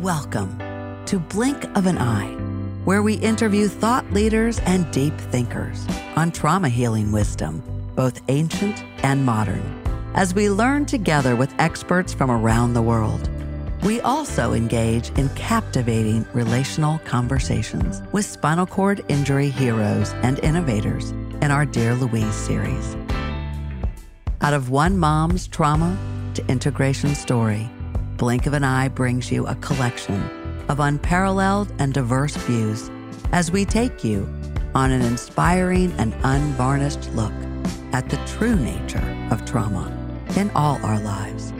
Welcome to Blink of an Eye, where we interview thought leaders and deep thinkers on trauma healing wisdom, both ancient and modern, as we learn together with experts from around the world. We also engage in captivating relational conversations with spinal cord injury heroes and innovators in our Dear Louise series. Out of one mom's trauma to integration story, Blink of an Eye brings you a collection of unparalleled and diverse views as we take you on an inspiring and unvarnished look at the true nature of trauma in all our lives.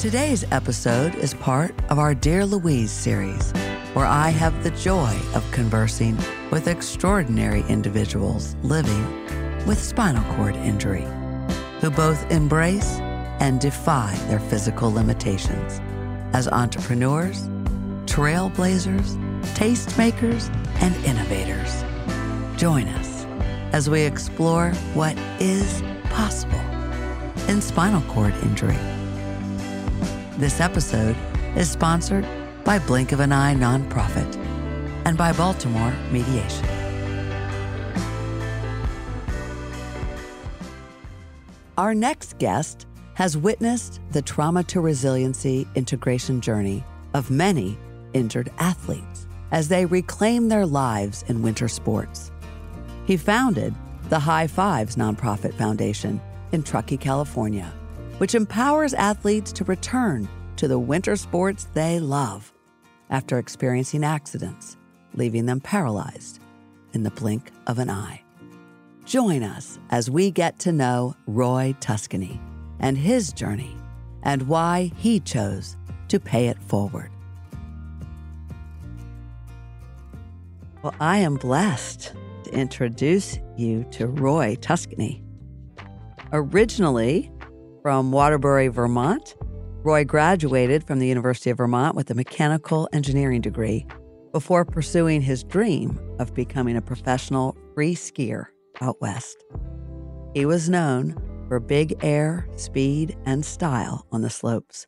Today's episode is part of our Dear Louise series, where I have the joy of conversing with extraordinary individuals living with spinal cord injury, who both embrace and defy their physical limitations as entrepreneurs, trailblazers, tastemakers, and innovators. Join us as we explore what is possible in spinal cord injury. This episode is sponsored by Blink of an Eye nonprofit and by Baltimore Mediation. Our next guest has witnessed the trauma to resiliency integration journey of many injured athletes as they reclaim their lives in winter sports. He founded the High Fives nonprofit foundation in Truckee, California, which empowers athletes to return to the winter sports they love after experiencing accidents, leaving them paralyzed in the blink of an eye. Join us as we get to know Roy Tuscany and his journey and why he chose to pay it forward. Well, I am blessed to introduce you to Roy Tuscany. Originally from Waterbury, Vermont, Roy graduated from the University of Vermont with a mechanical engineering degree before pursuing his dream of becoming a professional free skier out west. He was known for big air, speed, and style on the slopes.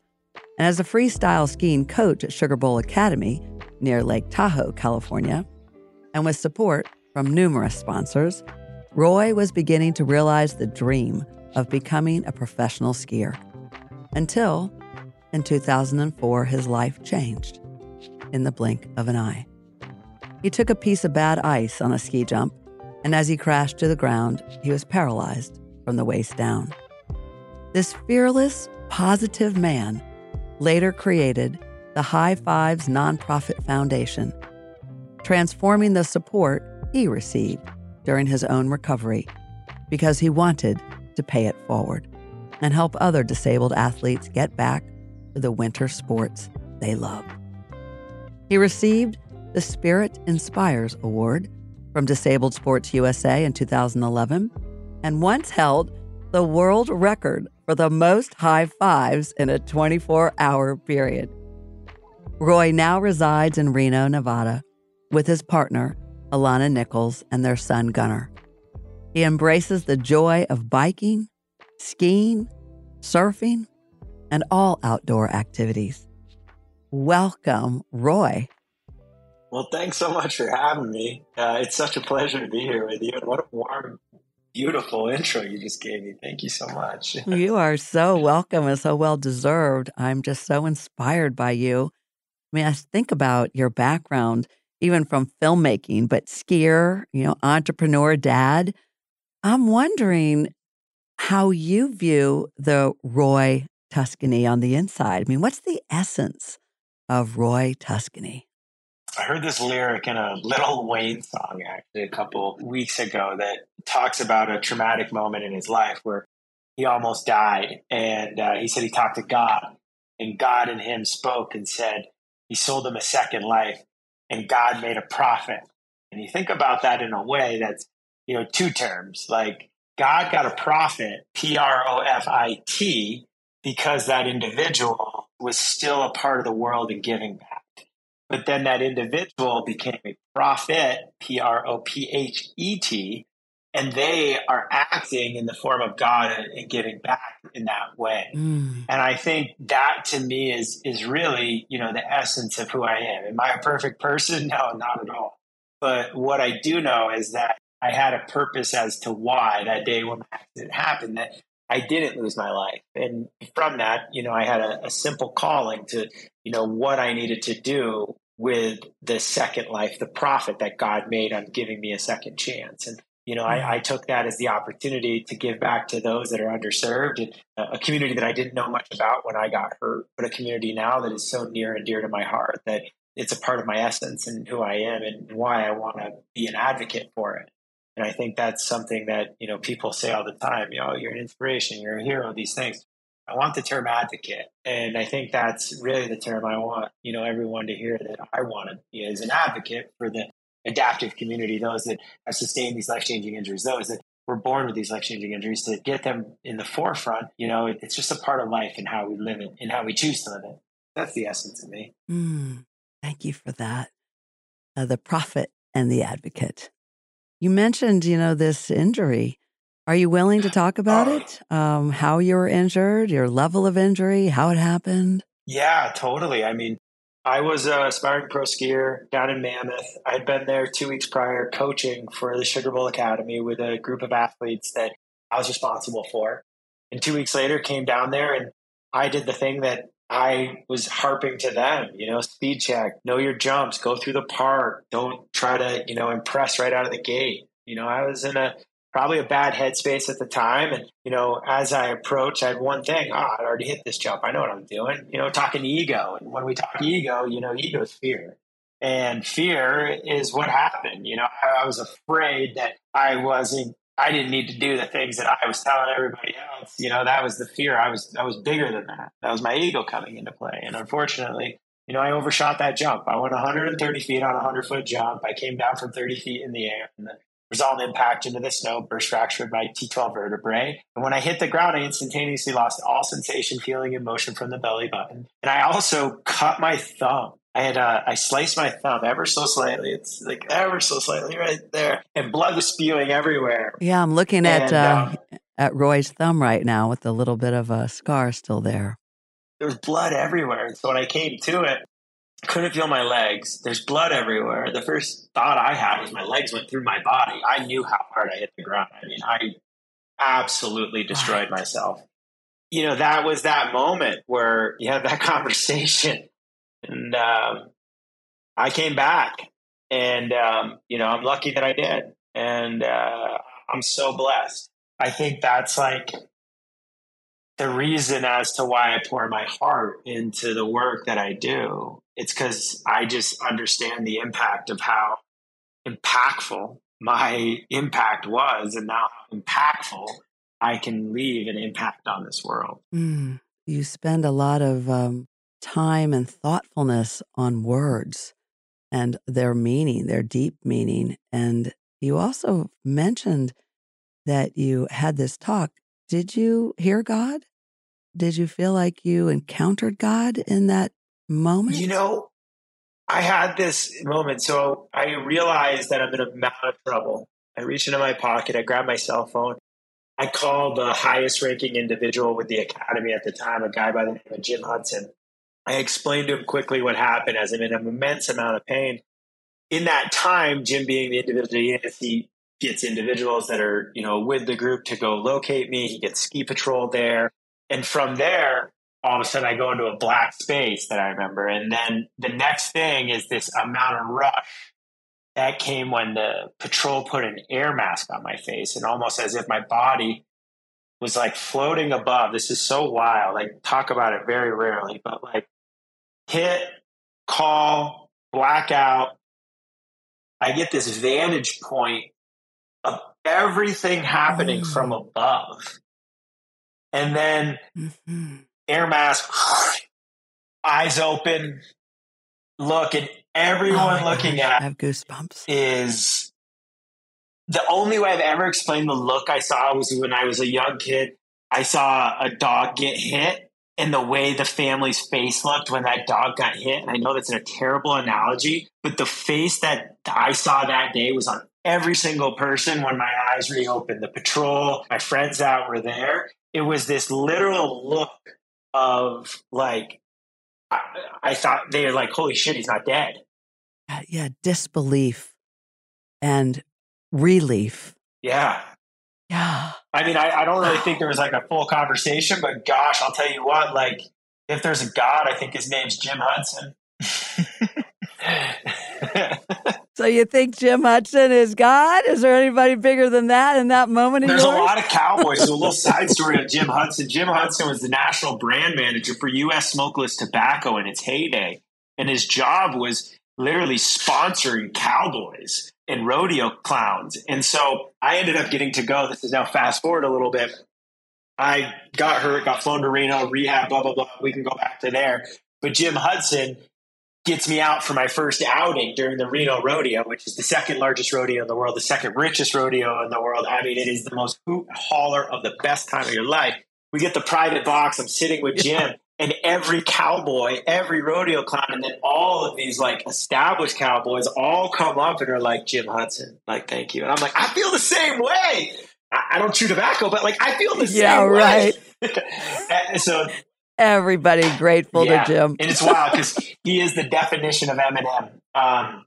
And as a freestyle skiing coach at Sugar Bowl Academy near Lake Tahoe, California, and with support from numerous sponsors, Roy was beginning to realize the dream of becoming a professional skier. Until, in 2004, his life changed in the blink of an eye. He took a piece of bad ice on a ski jump and as he crashed to the ground, he was paralyzed from the waist down. This fearless, positive man later created the High Fives Nonprofit Foundation, transforming the support he received during his own recovery because he wanted to pay it forward and help other disabled athletes get back to the winter sports they love. He received the Spirit Inspires Award from Disabled Sports USA in 2011 and once held the world record for the most high fives in a 24 hour period. Roy now resides in Reno, Nevada, with his partner, Alana Nichols, and their son, Gunnar. He embraces the joy of biking, skiing, surfing, and all outdoor activities. Welcome, Roy. Well, thanks so much for having me. Uh, it's such a pleasure to be here with you. What a warm, beautiful intro you just gave me. Thank you so much. you are so welcome and so well deserved. I'm just so inspired by you. I mean, I think about your background, even from filmmaking, but skier, you know, entrepreneur, dad. I'm wondering how you view the Roy Tuscany on the inside. I mean, what's the essence of Roy Tuscany? I heard this lyric in a Lil Wayne song actually a couple weeks ago that talks about a traumatic moment in his life where he almost died. And uh, he said he talked to God, and God and him spoke and said he sold him a second life, and God made a profit. And you think about that in a way that's, you know, two terms like God got a profit, P R O F I T, because that individual was still a part of the world and giving back. But then that individual became a prophet, P R O P H E T, and they are acting in the form of God and giving back in that way. Mm. And I think that to me is is really, you know, the essence of who I am. Am I a perfect person? No, not at all. But what I do know is that I had a purpose as to why that day when accident happened that I didn't lose my life. And from that, you know, I had a, a simple calling to, you know, what I needed to do with the second life, the profit that God made on giving me a second chance. And you know, I, mm-hmm. I, took that as the opportunity to give back to those that are underserved and uh, a community that I didn't know much about when I got hurt, but a community now that is so near and dear to my heart that it's a part of my essence and who I am and why I want to be an advocate for it. And I think that's something that, you know, people say all the time, you know, you're an inspiration, you're a hero, these things. I want the term advocate. And I think that's really the term I want, you know, everyone to hear that I want to be as an advocate for the adaptive community, those that have sustained these life changing injuries, those that were born with these life changing injuries, to get them in the forefront. You know, it's just a part of life and how we live it and how we choose to live it. That's the essence of me. Mm, thank you for that. Uh, the prophet and the advocate. You mentioned, you know, this injury. Are you willing to talk about uh, it? Um, how you were injured, your level of injury, how it happened? Yeah, totally. I mean, I was a aspiring pro skier down in Mammoth. I'd been there two weeks prior coaching for the Sugar Bowl Academy with a group of athletes that I was responsible for. And two weeks later, came down there and I did the thing that I was harping to them, you know, speed check, know your jumps, go through the park, don't try to, you know, impress right out of the gate. You know, I was in a probably a bad headspace at the time. And, you know, as I approached, I had one thing, ah, oh, I already hit this jump. I know what I'm doing. You know, talking ego. And when we talk ego, you know, ego is fear. And fear is what happened. You know, I, I was afraid that I wasn't I didn't need to do the things that I was telling everybody else. You know, that was the fear. I was I was bigger than that. That was my ego coming into play. And unfortunately, you know, I overshot that jump. I went 130 feet on a 100 foot jump. I came down from 30 feet in the air, and the result impact into the snow, burst fractured my T12 vertebrae. And when I hit the ground, I instantaneously lost all sensation, feeling, and motion from the belly button. And I also cut my thumb. I had uh, I sliced my thumb ever so slightly. It's like ever so slightly right there, and blood was spewing everywhere. Yeah, I'm looking at and, uh, um, at Roy's thumb right now with a little bit of a scar still there. There was blood everywhere, and so when I came to it, I couldn't feel my legs. There's blood everywhere. The first thought I had was my legs went through my body. I knew how hard I hit the ground. I mean, I absolutely destroyed myself. You know, that was that moment where you had that conversation. And um, I came back. And, um, you know, I'm lucky that I did. And uh, I'm so blessed. I think that's like the reason as to why I pour my heart into the work that I do. It's because I just understand the impact of how impactful my impact was and now how impactful I can leave an impact on this world. Mm, you spend a lot of um, time and thoughtfulness on words and their meaning, their deep meaning. And you also mentioned that you had this talk. Did you hear God? Did you feel like you encountered God in that moment? You know, I had this moment. So I realized that I'm in a amount of trouble. I reached into my pocket, I grabbed my cell phone. I called the highest ranking individual with the academy at the time, a guy by the name of Jim Hudson. I explained to him quickly what happened as I'm in an immense amount of pain. In that time, Jim being the individual he is, he gets individuals that are, you know, with the group to go locate me. He gets ski patrol there. And from there, all of a sudden I go into a black space that I remember. And then the next thing is this amount of rush that came when the patrol put an air mask on my face and almost as if my body was like floating above. This is so wild. I talk about it very rarely, but like hit, call, blackout. I get this vantage point of everything happening mm. from above. And then mm-hmm. air mask, eyes open, look, and everyone oh looking gosh, at I have goosebumps. is the only way I've ever explained the look I saw was when I was a young kid. I saw a dog get hit and the way the family's face looked when that dog got hit. And I know that's a terrible analogy, but the face that I saw that day was on every single person when my eyes reopened. The patrol, my friends that were there, it was this literal look of like, I, I thought they were like, holy shit, he's not dead. Yeah, disbelief and relief. Yeah. Yeah. I mean, I, I don't really think there was like a full conversation, but gosh, I'll tell you what, like, if there's a God, I think his name's Jim Hudson. so you think Jim Hudson is God? Is there anybody bigger than that in that moment? There's yours? a lot of cowboys. So a little side story on Jim Hudson. Jim Hudson was the national brand manager for U.S. smokeless tobacco in its heyday, and his job was literally sponsoring cowboys and rodeo clowns. And so I ended up getting to go. This is now fast forward a little bit. I got hurt, got flown to Reno, rehab, blah, blah, blah. We can go back to there. But Jim Hudson gets me out for my first outing during the Reno Rodeo, which is the second largest rodeo in the world, the second richest rodeo in the world. I mean, it is the most hoot hauler of the best time of your life. We get the private box. I'm sitting with Jim, and every cowboy, every rodeo clown, and then all of these like established cowboys all come up and are like, Jim Hudson, like, thank you. And I'm like, I feel the same way. I, don't chew tobacco, but like I feel the same way. yeah, right. so everybody grateful yeah, to Jim, and it's wild because he is the definition of M&M. Um,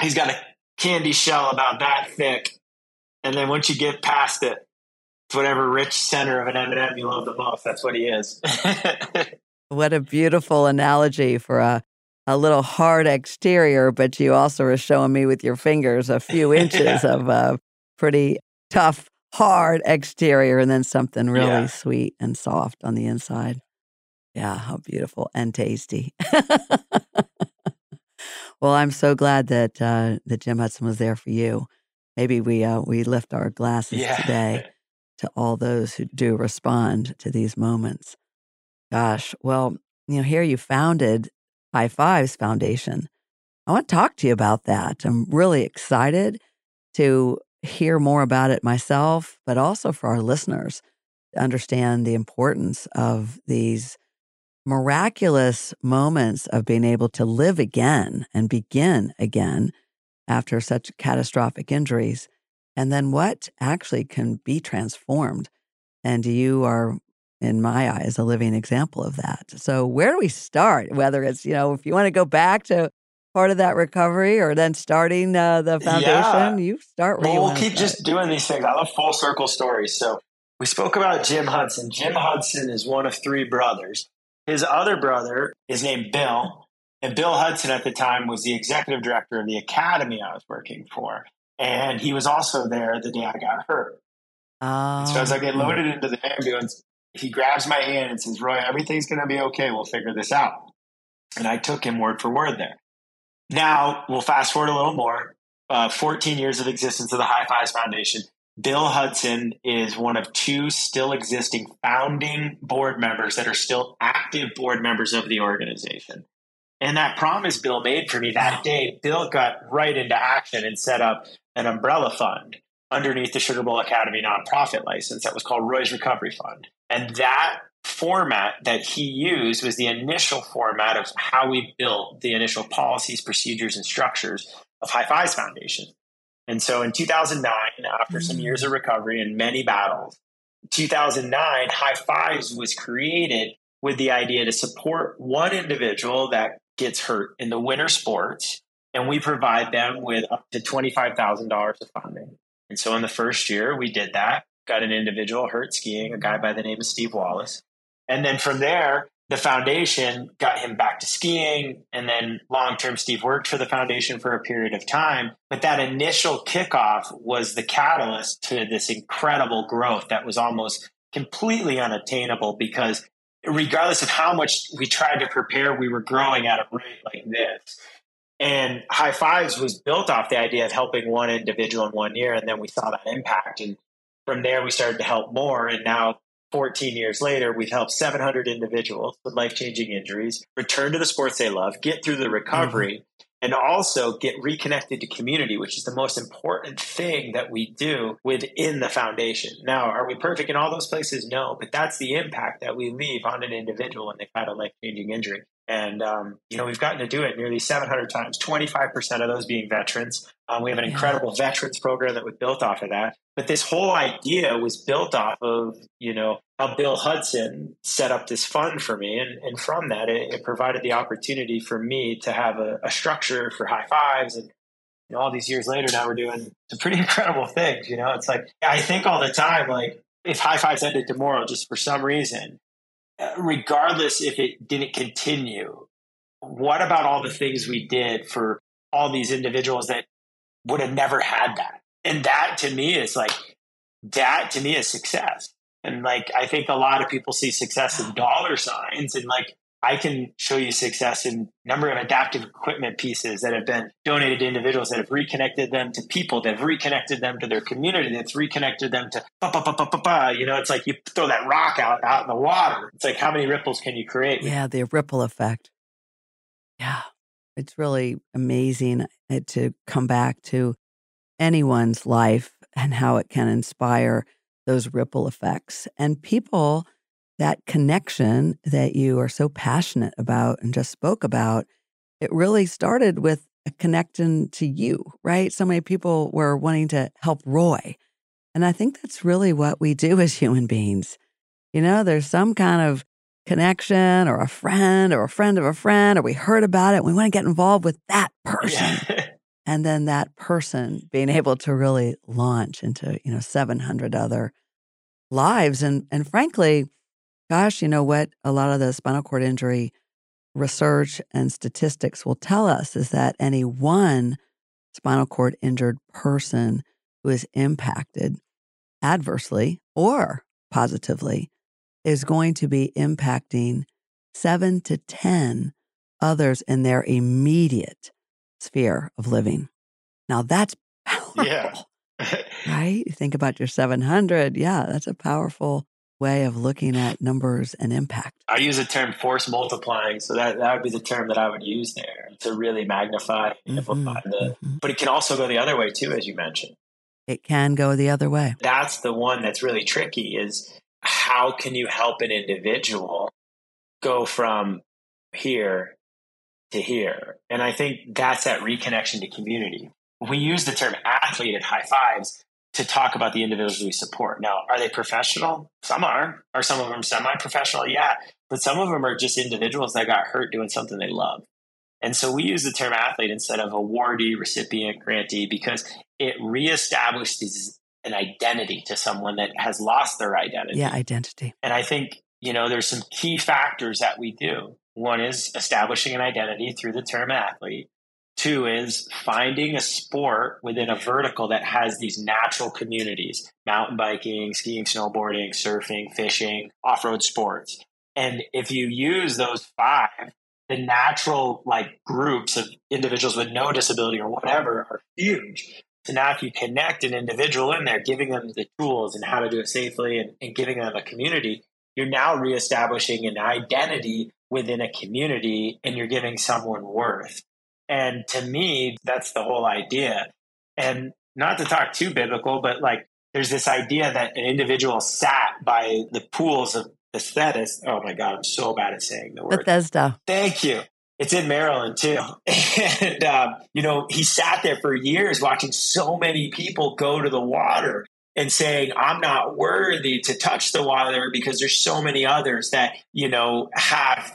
he's got a candy shell about that thick, and then once you get past it, whatever rich center of an M&M you love the most. That's what he is. what a beautiful analogy for a a little hard exterior, but you also are showing me with your fingers a few inches yeah. of a pretty tough, hard exterior, and then something really yeah. sweet and soft on the inside. Yeah, how beautiful and tasty. well, I'm so glad that uh, that Jim Hudson was there for you. Maybe we uh, we lift our glasses yeah. today to all those who do respond to these moments. Gosh, well, you know, here you founded High Fives Foundation. I want to talk to you about that. I'm really excited to hear more about it myself, but also for our listeners to understand the importance of these miraculous moments of being able to live again and begin again after such catastrophic injuries and then what actually can be transformed. And you are, in my eyes, a living example of that. So, where do we start? Whether it's, you know, if you want to go back to part of that recovery or then starting uh, the foundation, yeah. you start well, we'll keep just doing these things. I love full circle stories. So, we spoke about Jim Hudson. Jim Hudson is one of three brothers. His other brother is named Bill. And Bill Hudson at the time was the executive director of the academy I was working for. And he was also there the day I got hurt. Oh. So as I get loaded into the ambulance, he grabs my hand and says, Roy, everything's going to be okay. We'll figure this out. And I took him word for word there. Now, we'll fast forward a little more. Uh, 14 years of existence of the High Fives Foundation. Bill Hudson is one of two still existing founding board members that are still active board members of the organization. And that promise Bill made for me that day, Bill got right into action and set up an umbrella fund underneath the Sugar Bowl Academy nonprofit license that was called Roy's Recovery Fund. And that format that he used was the initial format of how we built the initial policies, procedures, and structures of High Fives Foundation. And so in 2009, after some mm. years of recovery and many battles, 2009, High Fives was created with the idea to support one individual that gets hurt in the winter sports and we provide them with up to $25,000 of funding. And so in the first year, we did that, got an individual hurt skiing, a guy by the name of Steve Wallace. And then from there, the foundation got him back to skiing. And then long term, Steve worked for the foundation for a period of time. But that initial kickoff was the catalyst to this incredible growth that was almost completely unattainable because regardless of how much we tried to prepare, we were growing at a rate like this. And High Fives was built off the idea of helping one individual in one year. And then we saw that impact. And from there, we started to help more. And now, 14 years later, we've helped 700 individuals with life changing injuries return to the sports they love, get through the recovery, mm-hmm. and also get reconnected to community, which is the most important thing that we do within the foundation. Now, are we perfect in all those places? No, but that's the impact that we leave on an individual when they've had a life changing injury. And, um, you know, we've gotten to do it nearly 700 times, 25% of those being veterans. Um, we have an incredible yeah. veterans program that was built off of that. But this whole idea was built off of, you know, how Bill Hudson set up this fund for me. And, and from that, it, it, provided the opportunity for me to have a, a structure for high fives. And you know, all these years later, now we're doing some pretty incredible things. You know, it's like, I think all the time, like, if high fives ended tomorrow, just for some reason, regardless if it didn't continue, what about all the things we did for all these individuals that would have never had that? And that to me is like, that to me is success. And like, I think a lot of people see success in dollar signs and like, I can show you success in number of adaptive equipment pieces that have been donated to individuals that have reconnected them to people, that have reconnected them to their community, that's reconnected them to bah, bah, bah, bah, bah, you know, it's like you throw that rock out out in the water. It's like how many ripples can you create? Yeah, the ripple effect. Yeah. It's really amazing uh, to come back to anyone's life and how it can inspire those ripple effects. And people that connection that you are so passionate about and just spoke about, it really started with a connection to you, right? So many people were wanting to help Roy. And I think that's really what we do as human beings. You know, there's some kind of connection or a friend or a friend of a friend, or we heard about it. we want to get involved with that person. And then that person being able to really launch into, you know, 700 other lives. And, and frankly, gosh, you know what? A lot of the spinal cord injury research and statistics will tell us is that any one spinal cord injured person who is impacted adversely or positively is going to be impacting seven to 10 others in their immediate sphere of living. Now that's powerful. Yeah. right? You think about your 700. Yeah, that's a powerful way of looking at numbers and impact. I use the term force multiplying, so that, that would be the term that I would use there to really magnify and mm-hmm, amplify the. Mm-hmm. But it can also go the other way too, as you mentioned. It can go the other way. That's the one that's really tricky. Is how can you help an individual go from here to here? And I think that's that reconnection to community. we use the term athlete at high fives, to talk about the individuals we support. Now, are they professional? Some are. Are some of them semi professional? Yeah. But some of them are just individuals that got hurt doing something they love. And so we use the term athlete instead of awardee, recipient, grantee because it reestablishes an identity to someone that has lost their identity. Yeah, identity. And I think, you know, there's some key factors that we do. One is establishing an identity through the term athlete. Two is finding a sport within a vertical that has these natural communities mountain biking, skiing, snowboarding, surfing, fishing, off road sports. And if you use those five, the natural like groups of individuals with no disability or whatever are huge. So now if you connect an individual in there, giving them the tools and how to do it safely and, and giving them a community, you're now reestablishing an identity within a community and you're giving someone worth. And to me, that's the whole idea. And not to talk too biblical, but like there's this idea that an individual sat by the pools of Bethesda. Oh my God, I'm so bad at saying the word. Bethesda. Thank you. It's in Maryland too. And, um, you know, he sat there for years watching so many people go to the water and saying, I'm not worthy to touch the water because there's so many others that, you know, have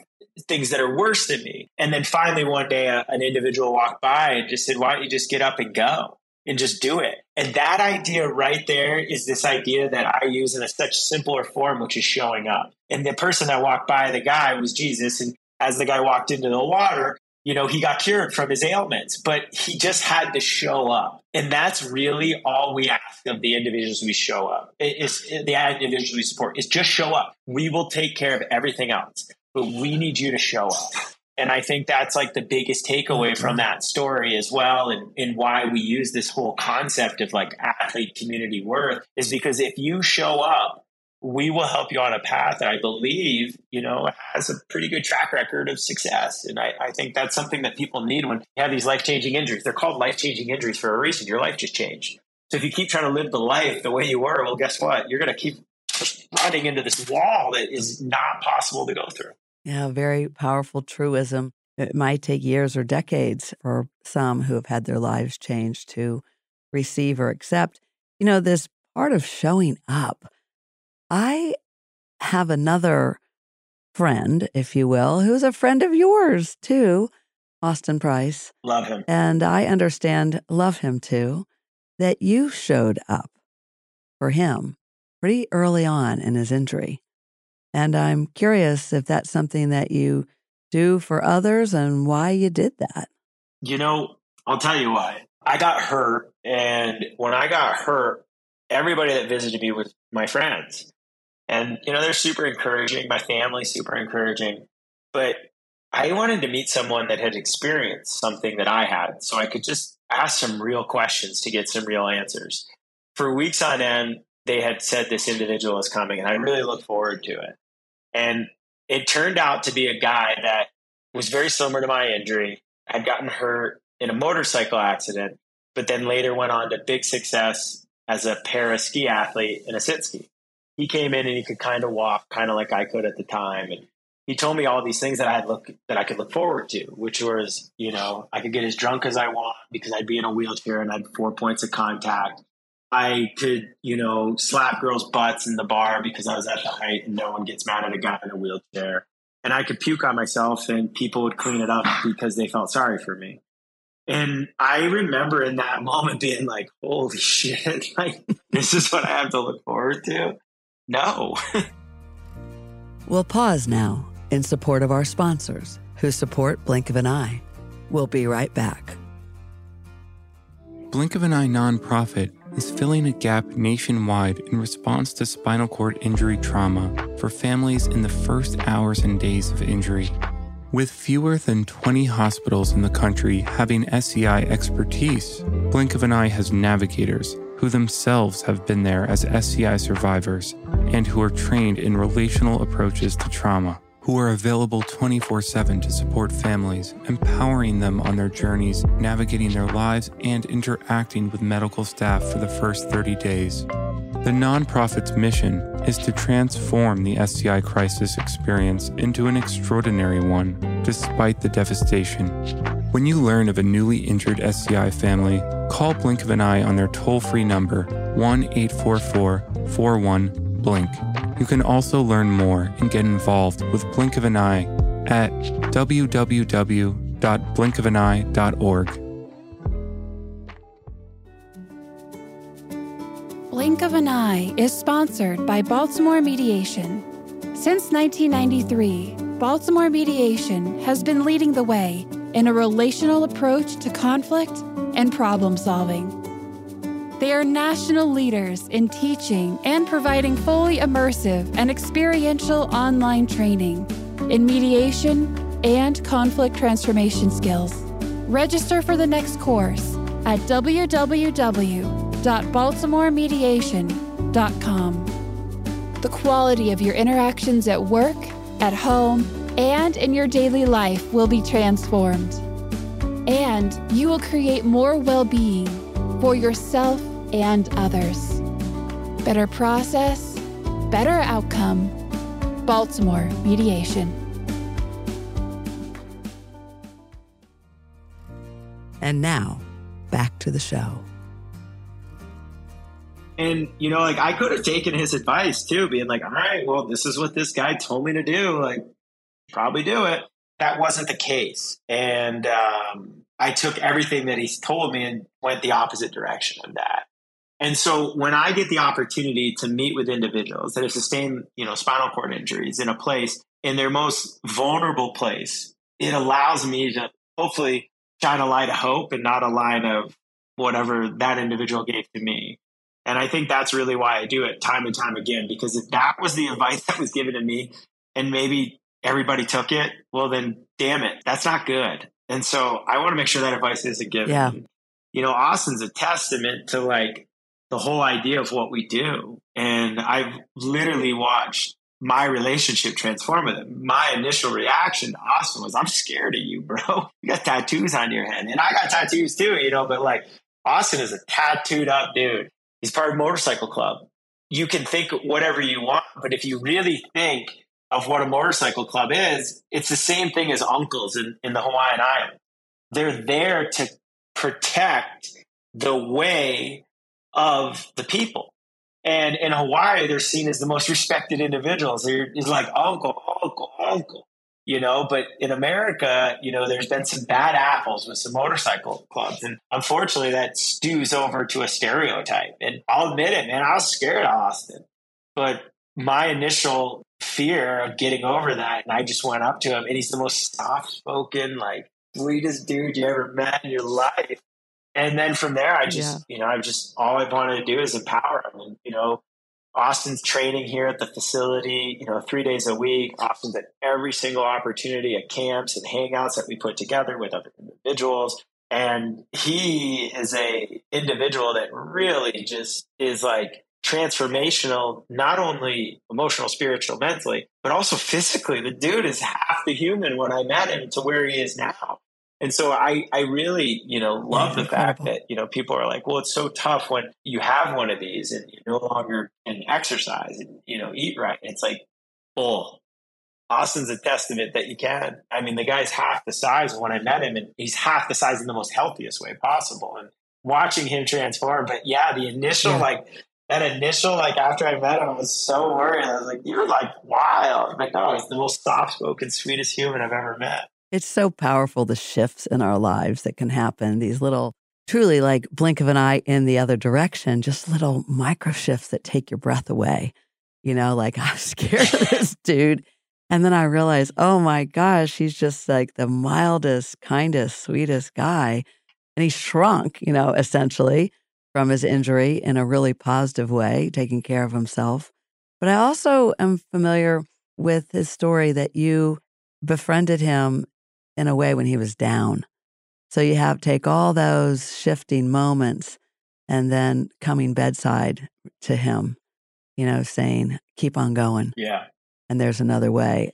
things that are worse than me. And then finally, one day, a, an individual walked by and just said, Why don't you just get up and go and just do it? And that idea right there is this idea that I use in a such simpler form, which is showing up. And the person that walked by, the guy, was Jesus. And as the guy walked into the water, you know, he got cured from his ailments, but he just had to show up. And that's really all we ask of the individuals we show up. Is the individuals we support is just show up. We will take care of everything else but we need you to show up. And I think that's like the biggest takeaway mm-hmm. from that story as well. And, and why we use this whole concept of like athlete community worth is because if you show up, we will help you on a path that I believe, you know, has a pretty good track record of success. And I, I think that's something that people need when you have these life changing injuries. They're called life changing injuries for a reason. Your life just changed. So if you keep trying to live the life the way you were, well, guess what? You're going to keep running into this wall that is not possible to go through. Yeah, very powerful truism. It might take years or decades for some who have had their lives changed to receive or accept. You know, this part of showing up. I have another friend, if you will, who's a friend of yours too, Austin Price. Love him. And I understand, love him too, that you showed up for him pretty early on in his injury. And I'm curious if that's something that you do for others and why you did that. You know, I'll tell you why. I got hurt. And when I got hurt, everybody that visited me was my friends. And, you know, they're super encouraging. My family's super encouraging. But I wanted to meet someone that had experienced something that I had so I could just ask some real questions to get some real answers. For weeks on end, they had said this individual is coming, and I really look forward to it. And it turned out to be a guy that was very similar to my injury, had gotten hurt in a motorcycle accident, but then later went on to big success as a para ski athlete in a sit ski. He came in and he could kind of walk, kind of like I could at the time. And he told me all these things that I look that I could look forward to, which was, you know, I could get as drunk as I want because I'd be in a wheelchair and I'd four points of contact. I could, you know, slap girls' butts in the bar because I was at the height and no one gets mad at a guy in a wheelchair. And I could puke on myself and people would clean it up because they felt sorry for me. And I remember in that moment being like, holy shit, like this is what I have to look forward to. No. we'll pause now in support of our sponsors who support Blink of an Eye. We'll be right back. Blink of an Eye nonprofit is filling a gap nationwide in response to spinal cord injury trauma for families in the first hours and days of injury. With fewer than 20 hospitals in the country having SCI expertise, Blink of an Eye has navigators who themselves have been there as SCI survivors and who are trained in relational approaches to trauma who are available 24 7 to support families, empowering them on their journeys, navigating their lives, and interacting with medical staff for the first 30 days. The nonprofit's mission is to transform the SCI crisis experience into an extraordinary one, despite the devastation. When you learn of a newly injured SCI family, call Blink of an Eye on their toll free number 1 844 41 Blink. You can also learn more and get involved with Blink of an Eye at www.blinkofaneye.org. Blink of an Eye is sponsored by Baltimore Mediation. Since 1993, Baltimore Mediation has been leading the way in a relational approach to conflict and problem solving. They are national leaders in teaching and providing fully immersive and experiential online training in mediation and conflict transformation skills. Register for the next course at www.baltimoremediation.com. The quality of your interactions at work, at home, and in your daily life will be transformed. And you will create more well being for yourself and others. Better process, better outcome. Baltimore Mediation. And now, back to the show. And, you know, like I could have taken his advice too, being like, all right, well, this is what this guy told me to do. Like, probably do it. That wasn't the case. And um, I took everything that he's told me and went the opposite direction of that. And so when I get the opportunity to meet with individuals that have sustained, you know, spinal cord injuries in a place in their most vulnerable place, it allows me to hopefully shine a light of hope and not a light of whatever that individual gave to me. And I think that's really why I do it time and time again, because if that was the advice that was given to me and maybe everybody took it, well, then damn it, that's not good. And so I want to make sure that advice isn't given. Yeah. You know, Austin's a testament to like the whole idea of what we do. And I've literally watched my relationship transform with him. My initial reaction to Austin was, I'm scared of you, bro. You got tattoos on your head. And I got tattoos too, you know, but like Austin is a tattooed up dude. He's part of motorcycle club. You can think whatever you want, but if you really think of what a motorcycle club is, it's the same thing as uncles in, in the Hawaiian Islands. They're there to protect the way of the people. And in Hawaii, they're seen as the most respected individuals. They're it's like uncle, uncle, uncle, you know. But in America, you know, there's been some bad apples with some motorcycle clubs, and unfortunately, that stews over to a stereotype. And I'll admit it, man, I was scared of Austin, but my initial fear of getting over that, and I just went up to him, and he's the most soft-spoken, like sweetest dude you ever met in your life and then from there, I just, yeah. you know, I just all I wanted to do is empower them. And, you know, Austin's training here at the facility, you know, three days a week. Austin's at every single opportunity at camps and hangouts that we put together with other individuals. And he is a individual that really just is like transformational, not only emotional, spiritual, mentally, but also physically. The dude is half the human when I met him to where he is now. And so I, I really, you know, love yeah, the incredible. fact that, you know, people are like, well, it's so tough when you have one of these and you no longer can exercise and, you know, eat right. It's like, oh, Austin's a testament that you can. I mean, the guy's half the size when I met him and he's half the size in the most healthiest way possible. And watching him transform, but yeah, the initial, yeah. like, that initial, like after I met him, I was so worried. I was like, "You're like wild." But no, he's the most soft-spoken, sweetest human I've ever met. It's so powerful the shifts in our lives that can happen. These little, truly like blink of an eye in the other direction, just little micro shifts that take your breath away. You know, like I'm scared of this dude. And then I realize, oh my gosh, he's just like the mildest, kindest, sweetest guy. And he shrunk, you know, essentially from his injury in a really positive way, taking care of himself. But I also am familiar with his story that you befriended him in a way when he was down. So you have take all those shifting moments and then coming bedside to him, you know, saying, keep on going. Yeah. And there's another way.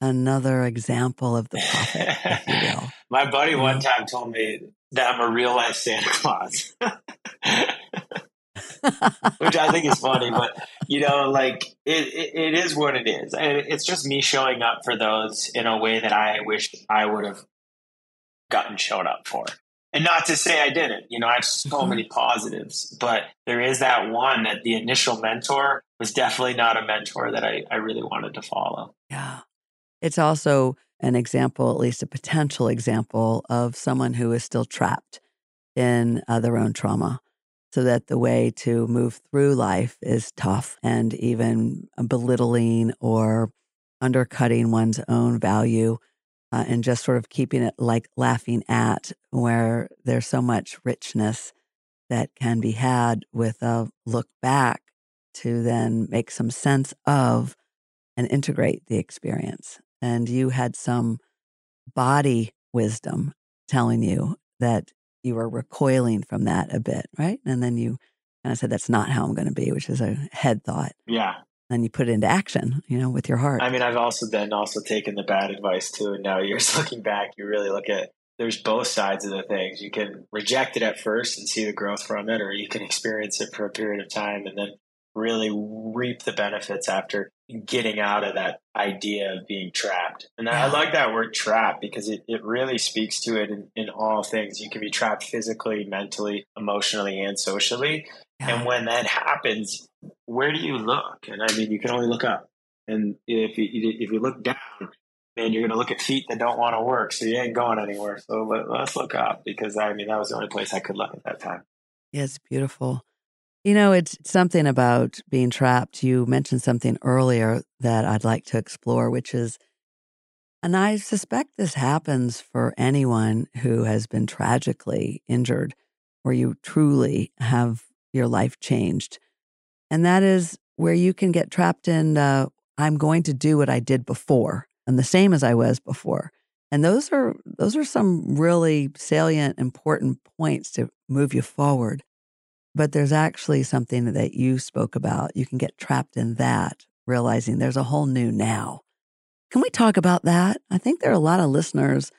Another example of the prophet, if you will. My buddy one time told me that I'm a real life Santa Claus. Which I think is funny, but you know, like it, it, it is what it is. And it's just me showing up for those in a way that I wish I would have gotten shown up for. And not to say I didn't, you know, I have so mm-hmm. many positives, but there is that one that the initial mentor was definitely not a mentor that I, I really wanted to follow. Yeah. It's also an example, at least a potential example, of someone who is still trapped in uh, their own trauma so that the way to move through life is tough and even belittling or undercutting one's own value uh, and just sort of keeping it like laughing at where there's so much richness that can be had with a look back to then make some sense of and integrate the experience. And you had some body wisdom telling you that you were recoiling from that a bit, right? And then you kind of said, that's not how I'm going to be, which is a head thought. Yeah. And you put it into action, you know, with your heart. I mean, I've also then also taken the bad advice too. And now you're looking back, you really look at there's both sides of the things. You can reject it at first and see the growth from it, or you can experience it for a period of time and then really reap the benefits after getting out of that idea of being trapped. And I like that word trap because it, it really speaks to it in, in all things. You can be trapped physically, mentally, emotionally, and socially. Yeah. And when that happens, where do you look? And I mean, you can only look up. And if you, if you look down, man, you're going to look at feet that don't want to work. So you ain't going anywhere. So let, us look up because I mean, that was the only place I could look at that time. Yes, beautiful. You know, it's something about being trapped. You mentioned something earlier that I'd like to explore, which is, and I suspect this happens for anyone who has been tragically injured, where you truly have your life changed. And that is where you can get trapped in, I'm going to do what I did before and the same as I was before. And those are those are some really salient, important points to move you forward. But there's actually something that you spoke about. You can get trapped in that, realizing there's a whole new now. Can we talk about that? I think there are a lot of listeners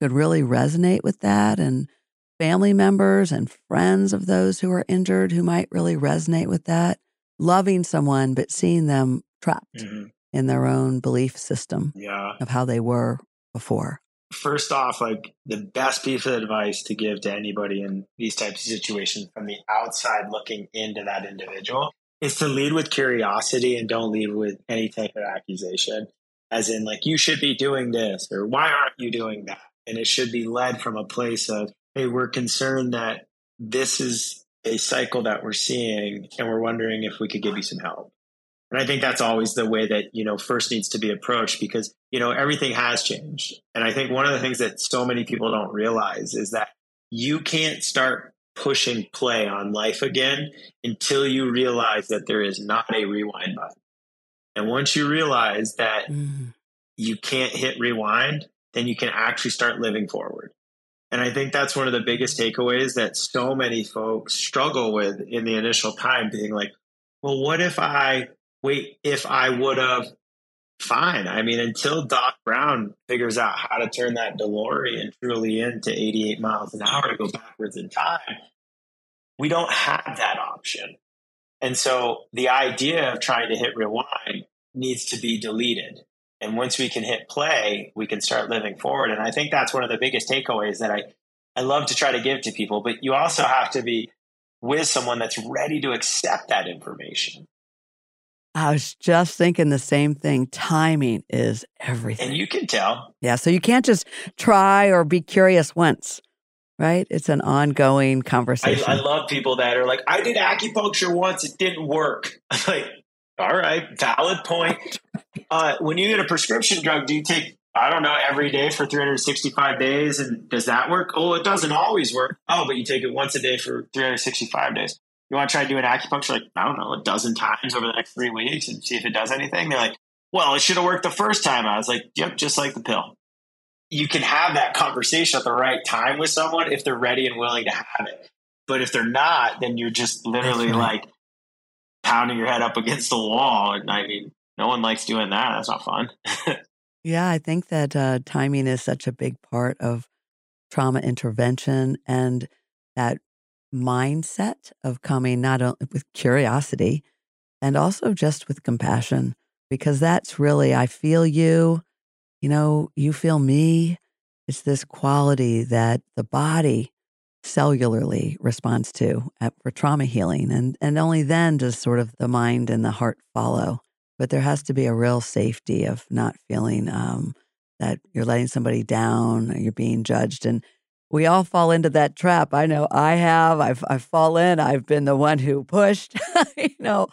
could really resonate with that and family members and friends of those who are injured who might really resonate with that. Loving someone, but seeing them trapped. Mm-hmm. in their own belief system Yeah. of how they were before. First off, like the best piece of advice to give to anybody in these types of situations from the outside looking into that individual is to lead with curiosity and don't lead with any type of accusation. As in, like, you should be doing this or why aren't you doing that? And it should be led from a place of, hey, we're concerned that this is a cycle that we're seeing and we're wondering if we could give you some help. And I think that's always the way that, you know, first needs to be approached because, you know, everything has changed. And I think one of the things that so many people don't realize is that you can't start pushing play on life again until you realize that there is not a rewind button. And once you realize that Mm. you can't hit rewind, then you can actually start living forward. And I think that's one of the biggest takeaways that so many folks struggle with in the initial time being like, well, what if I wait, if I would have, fine. I mean, until Doc Brown figures out how to turn that DeLorean truly into 88 miles an hour to go backwards in time, we don't have that option. And so the idea of trying to hit rewind needs to be deleted. And once we can hit play, we can start living forward. And I think that's one of the biggest takeaways that I, I love to try to give to people. But you also have to be with someone that's ready to accept that information. I was just thinking the same thing. Timing is everything. And you can tell. yeah. So you can't just try or be curious once, right? It's an ongoing I, conversation. I love people that are like, I did acupuncture once, it didn't work. I'm like, all right, valid point. Uh, when you get a prescription drug, do you take, I don't know, every day for 365 days? And does that work? Oh, it doesn't always work. Oh, but you take it once a day for 365 days. You want to try doing acupuncture like, I don't know, a dozen times over the next three weeks and see if it does anything? They're like, well, it should have worked the first time. I was like, yep, just like the pill. You can have that conversation at the right time with someone if they're ready and willing to have it. But if they're not, then you're just literally like pounding your head up against the wall. And I mean, no one likes doing that. That's not fun. Yeah, I think that uh, timing is such a big part of trauma intervention and that mindset of coming not only with curiosity and also just with compassion, because that's really, I feel you, you know, you feel me. It's this quality that the body cellularly responds to at, for trauma healing. And, and only then does sort of the mind and the heart follow. But there has to be a real safety of not feeling um, that you're letting somebody down, or you're being judged. And we all fall into that trap. I know I have. I've I've fallen. I've been the one who pushed. you know,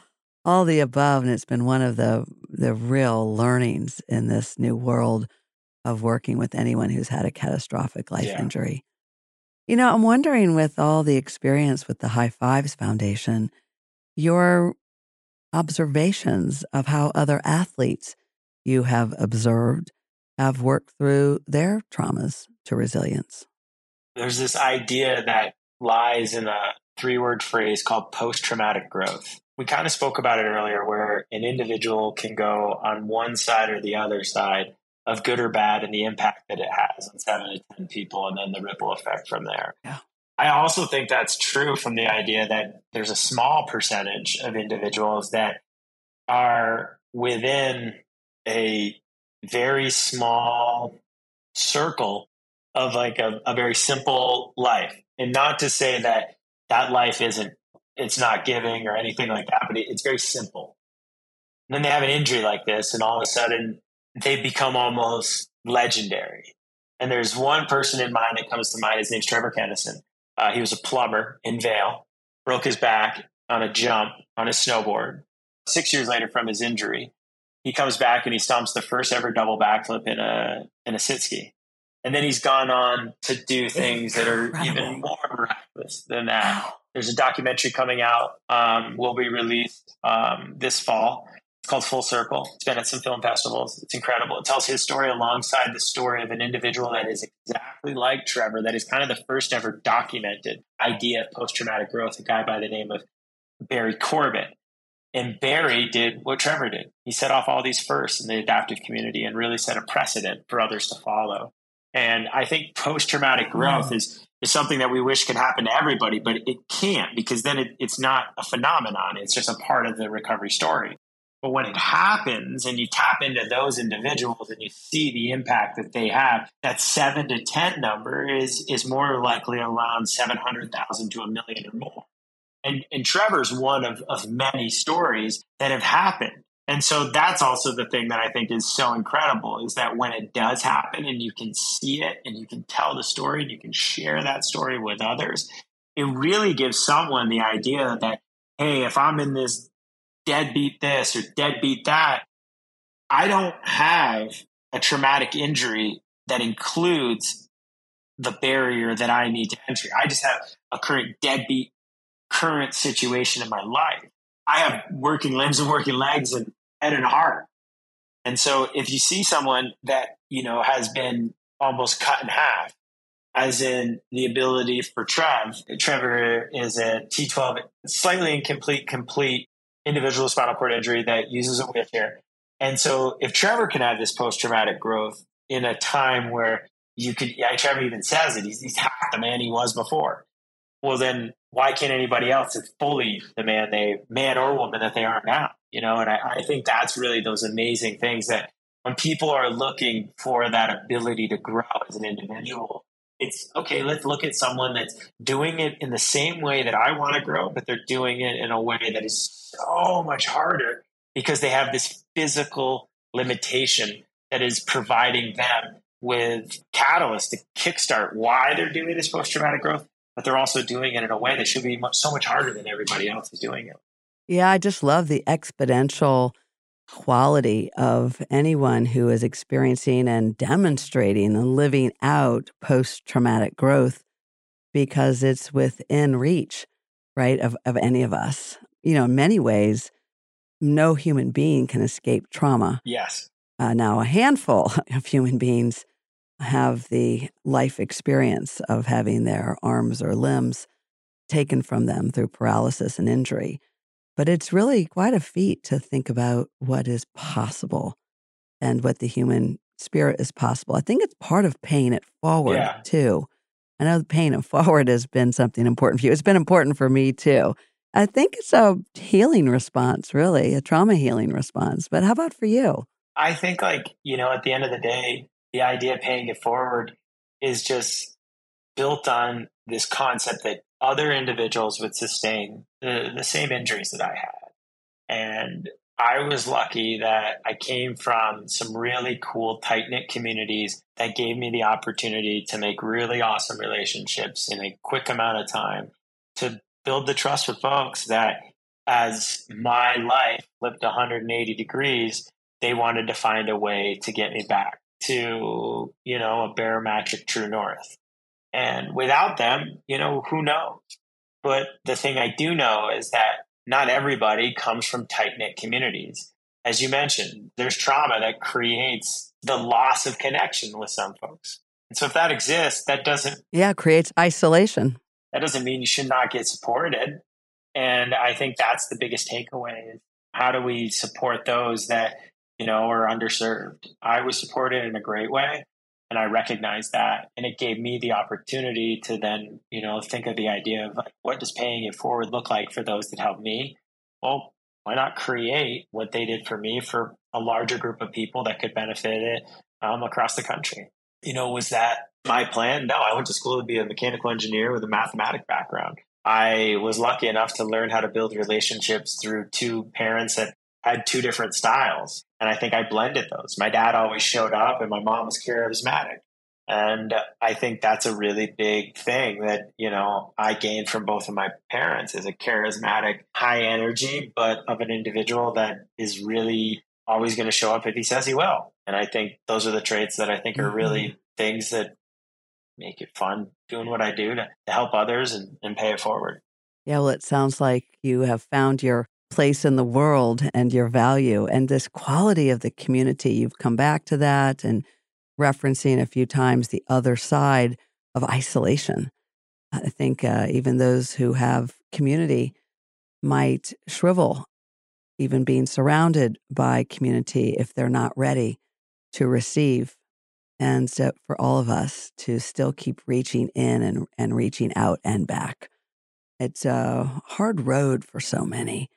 all the above, and it's been one of the the real learnings in this new world of working with anyone who's had a catastrophic life Yeah. injury. You know, I'm wondering with all the experience with the High Fives Foundation, your observations of how other athletes you have observed have worked through their traumas to resilience. There's this idea that lies in a three word phrase called post traumatic growth. We kind of spoke about it earlier, where an individual can go on one side or the other side of good or bad and the impact that it has on seven to 10 people, and then the ripple effect from there. Yeah. I also think that's true from the idea that there's a small percentage of individuals that are within a very small circle of like a, a very simple life. And not to say that that life isn't, it's not giving or anything like that, but it, it's very simple. And then they have an injury like this, and all of a sudden they become almost legendary. And there's one person in mind that comes to mind. His name's Trevor Kennison. Uh, he was a plumber in Vail, broke his back on a jump on a snowboard. Six years later, from his injury, he comes back and he stomps the first ever double backflip in a in a sit ski. And then he's gone on to do things that are even more miraculous than that. There's a documentary coming out, um, will be released um, this fall. It's called Full Circle. It's been at some film festivals. It's incredible. It tells his story alongside the story of an individual that is exactly like Trevor, that is kind of the first ever documented idea of post traumatic growth, a guy by the name of Barry Corbett. And Barry did what Trevor did. He set off all these firsts in the adaptive community and really set a precedent for others to follow. And I think post traumatic growth is is something that we wish could happen to everybody, but it can't because then it, it's not a phenomenon. It's just a part of the recovery story. But when it happens and you tap into those individuals and you see the impact that they have, that seven to 10 number is, is more likely around 700,000 to a million or more. And, and Trevor's one of, of many stories that have happened. And so that's also the thing that I think is so incredible is that when it does happen and you can see it and you can tell the story and you can share that story with others, it really gives someone the idea that, hey, if I'm in this deadbeat this or deadbeat that, I don't have a traumatic injury that includes the barrier that I need to enter. I just have a current deadbeat current situation in my life. I have working limbs and working legs and head and heart. And so if you see someone that, you know, has been almost cut in half, as in the ability for Trev, Trevor is a T12, slightly incomplete, complete individual spinal cord injury that uses a wheelchair. And so if Trevor can have this post traumatic growth in a time where you could, yeah, Trevor even says it, he's, he's half the man he was before. Well, then why can't anybody else is fully the man they, man or woman that they are now? You know, and I, I think that's really those amazing things that when people are looking for that ability to grow as an individual, it's okay, let's look at someone that's doing it in the same way that I want to grow, but they're doing it in a way that is so much harder because they have this physical limitation that is providing them with catalyst to kickstart why they're doing this post traumatic growth, but they're also doing it in a way that should be much, so much harder than everybody else is doing it. Yeah, I just love the exponential quality of anyone who is experiencing and demonstrating and living out post traumatic growth because it's within reach, right, of, of any of us. You know, in many ways, no human being can escape trauma. Yes. Uh, now, a handful of human beings have the life experience of having their arms or limbs taken from them through paralysis and injury. But it's really quite a feat to think about what is possible and what the human spirit is possible. I think it's part of paying it forward Yeah. too. I know paying it forward has been something important for you. It's been important for me too. I think it's a healing response, really, a trauma healing response. But how about for you? I think, like, you know, at the end of the day, the idea of paying it forward is just built on this concept that other individuals would sustain the, the same injuries that I had. And I was lucky that I came from some really cool, tight knit communities that gave me the opportunity to make really awesome relationships in a quick amount of time to build the trust with folks that as my life flipped 180 degrees, they wanted to find a way to get me back to, you know, a barometric true north. And without them, you know, who knows? But the thing I do know is that not everybody comes from tight knit communities. As you mentioned, there's trauma that creates the loss of connection with some folks. And so if that exists, that doesn't Yeah, creates isolation. that doesn't mean you should not get supported. And I think that's the biggest takeaway is how do we support those that, you know, or underserved? I was supported in a great way and I recognized that. And it gave me the opportunity to then, you know, think of the idea of like, what does paying it forward look like for those that helped me? Well, why not create what they did for me for a larger group of people that could benefit it um, across the country? You know, was that my plan? No, I went to school to be a mechanical engineer with a mathematic background. I was lucky enough to learn how to build relationships through two parents that had two different styles. And I think I blended those. My dad always showed up and my mom was charismatic. And I think that's a really big thing that, you know, I gained from both of my parents is a charismatic, high energy, but of an individual that is really always going to show up if he says he will. And I think those are the traits that I think are mm-hmm. really things that make it fun doing what I do to, to help others and, and pay it forward. Yeah, well, it sounds like you have found your place in the world and your value and this quality of the community. You've come back to that and referencing a few times the other side of isolation. I think uh, even those who have community might shrivel, even being surrounded by community if they're not ready to receive. And so for all of us to still keep reaching in and, and reaching out and back. It's a hard road for so many.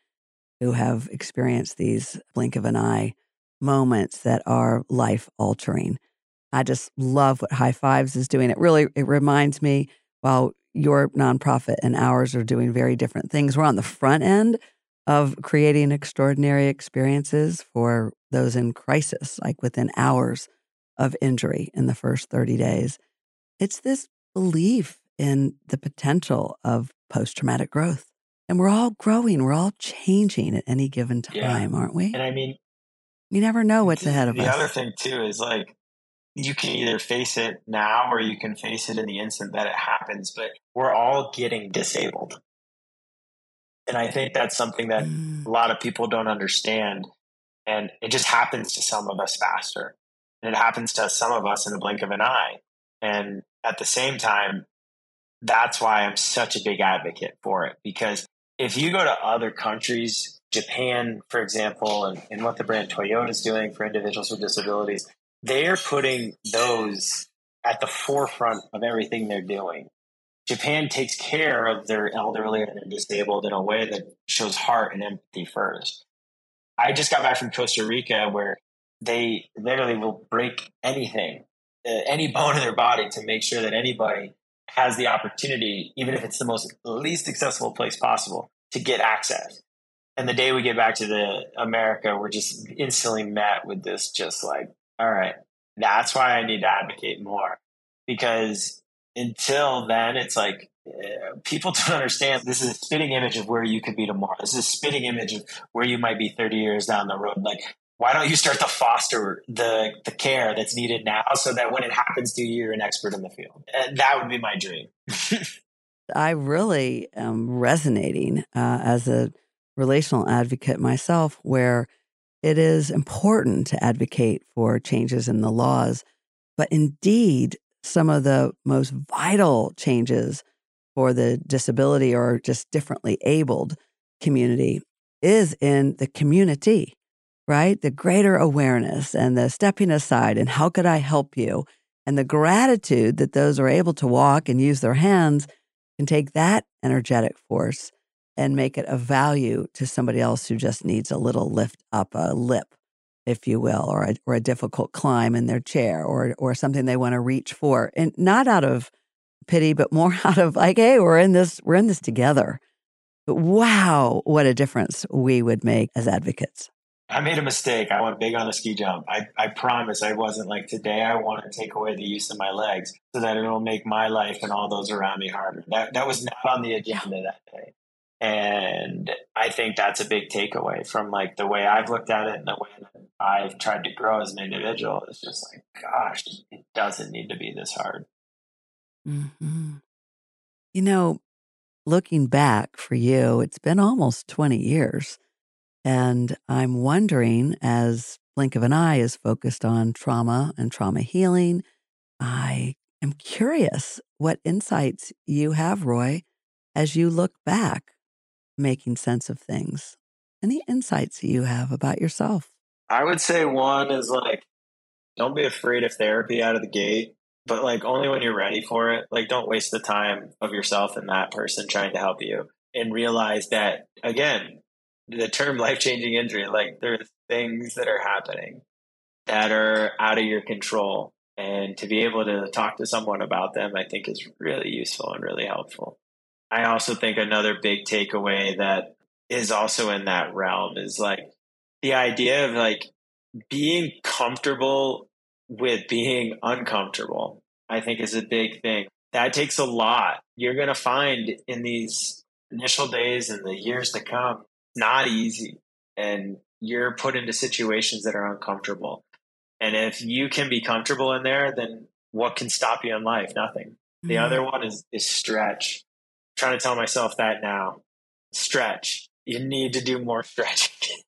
Who have experienced these blink of an eye moments that are life altering. I just love what High Fives is doing. It really it reminds me while your nonprofit and ours are doing very different things. We're on the front end of creating extraordinary experiences for those in crisis, like within hours of injury in the first 30 days. It's this belief in the potential of post traumatic growth. And we're all growing, we're all changing at any given time, yeah. aren't we? And I mean, you never know what's ahead of the us. The other thing, too, is like you can either face it now or you can face it in the instant that it happens, but we're all getting disabled. And I think that's something that mm. a lot of people don't understand. And it just happens to some of us faster. And it happens to some of us in the blink of an eye. And at the same time, that's why I'm such a big advocate for it. Because if you go to other countries, Japan, for example, and, and what the brand Toyota is doing for individuals with disabilities, they are putting those at the forefront of everything they're doing. Japan takes care of their elderly and their disabled in a way that shows heart and empathy first. I just got back from Costa Rica where they literally will break anything, uh, any bone in their body to make sure that anybody has the opportunity, even if it's the most least accessible place possible, to get access. And the day we get back to the America, we're just instantly met with this just like all right, that's why I need to advocate more because until then, it's like uh, people don't understand this is a spitting image of where you could be tomorrow. This is a spitting image of where you might be 30 years down the road. Like, why don't you start to foster the, the care that's needed now so that when it happens to you, you're an expert in the field? And that would be my dream. I really am resonating uh, as a relational advocate myself, where it is important to advocate for changes in the laws, but indeed, some of the most vital changes for the disability or just differently abled community is in the community, right? The greater awareness and the stepping aside and how could I help you? And the gratitude that those are able to walk and use their hands can take that energetic force and make it a value to somebody else who just needs a little lift up a lip, if you will, or a, or a difficult climb in their chair or, or something they want to reach for. And not out of pity, but more out of like, hey, we're in this, we're in this together. But wow, what a difference we would make as advocates. I made a mistake. I went big on the ski jump. I, I promise I wasn't like today. I want to take away the use of my legs so that it'll make my life and all those around me harder. That that was not on the agenda that day. And I think that's a big takeaway from like the way I've looked at it and the way that I've tried to grow as an individual. It's just like, gosh, it doesn't need to be this hard. Mm-hmm. You know, looking back for you, it's been almost 20 years. And I'm wondering, as Blink of an Eye is focused on trauma and trauma healing, I am curious what insights you have, Roy, as you look back making sense of things. Any insights you have about yourself? I would say one is like, don't be afraid of therapy out of the gate, but like only when you're ready for it. Like, don't waste the time of yourself and that person trying to help you and realize that, again, the term life changing injury, like there's things that are happening that are out of your control. And to be able to talk to someone about them, I think is really useful and really helpful. I also think another big takeaway that is also in that realm is like the idea of like being comfortable with being uncomfortable, I think is a big thing. That takes a lot. You're going to find in these initial days and the years to come, not easy. And you're put into situations that are uncomfortable. And if you can be comfortable in there, then what can stop you in life? Nothing. The mm. other one is, is stretch trying to tell myself that now. Stretch. You need to do more stretching.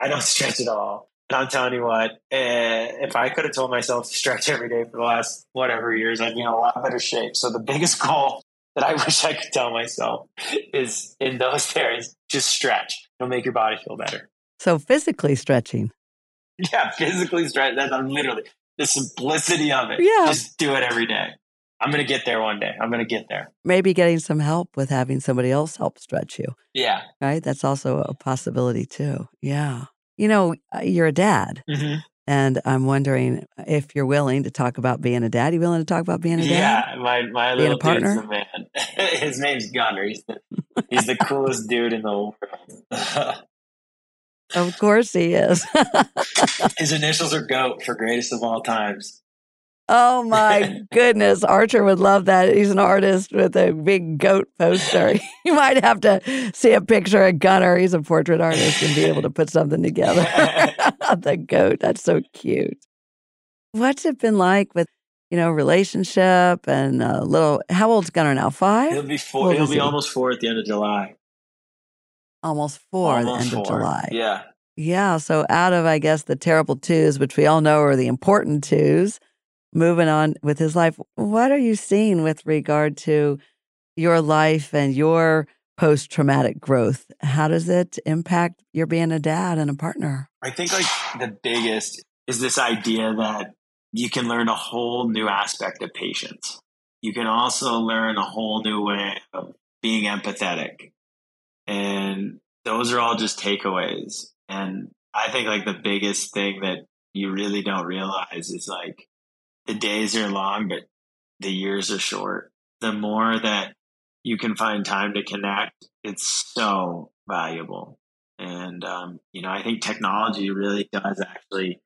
I don't stretch at all. And I'm telling you what, eh, if I could have told myself to stretch every day for the last whatever years, I'd be in a lot better shape. So the biggest goal that I wish I could tell myself is in those areas, just stretch. It'll make your body feel better. So physically stretching. Yeah, physically stretch. That's literally the simplicity of it. Yeah. Just do it every day. I'm going to get there one day. I'm going to get there. Maybe getting some help with having somebody else help stretch you. Yeah. Right. That's also a possibility too. Yeah. You know, uh, you're a dad. Mm-hmm. And I'm wondering if you're willing to talk about being a dad. You willing to talk about being a dad? Yeah, my my Being a little partner? dude's the man. His name's Gunner. He's the he's the coolest dude in the world. Of course he is. His initials are GOAT for greatest of all times. Oh my goodness. Archer would love that. He's an artist with a big goat poster. you might have to see a picture of Gunner. He's a portrait artist and be able to put something together. the goat. That's so cute. What's it been like with, you know, relationship and a little, how old's Gunner now? Five? He'll be four. He'll be he? almost four at the end of July. Almost four at the Almost end of four. July. Yeah. Yeah. So out of, I guess, the terrible twos, which we all know are the important twos, moving on with his life, what are you seeing with regard to your life and your post traumatic growth? How does it impact your being a dad and a partner? I think like the biggest is this idea that you can learn a whole new aspect of patience. You can also learn a whole new way of being empathetic. And those are all just takeaways. And I think like the biggest thing that you really don't realize is like the days are long, but the years are short. The more that you can find time to connect, it's so valuable. And, um, you know, I think technology really does actually,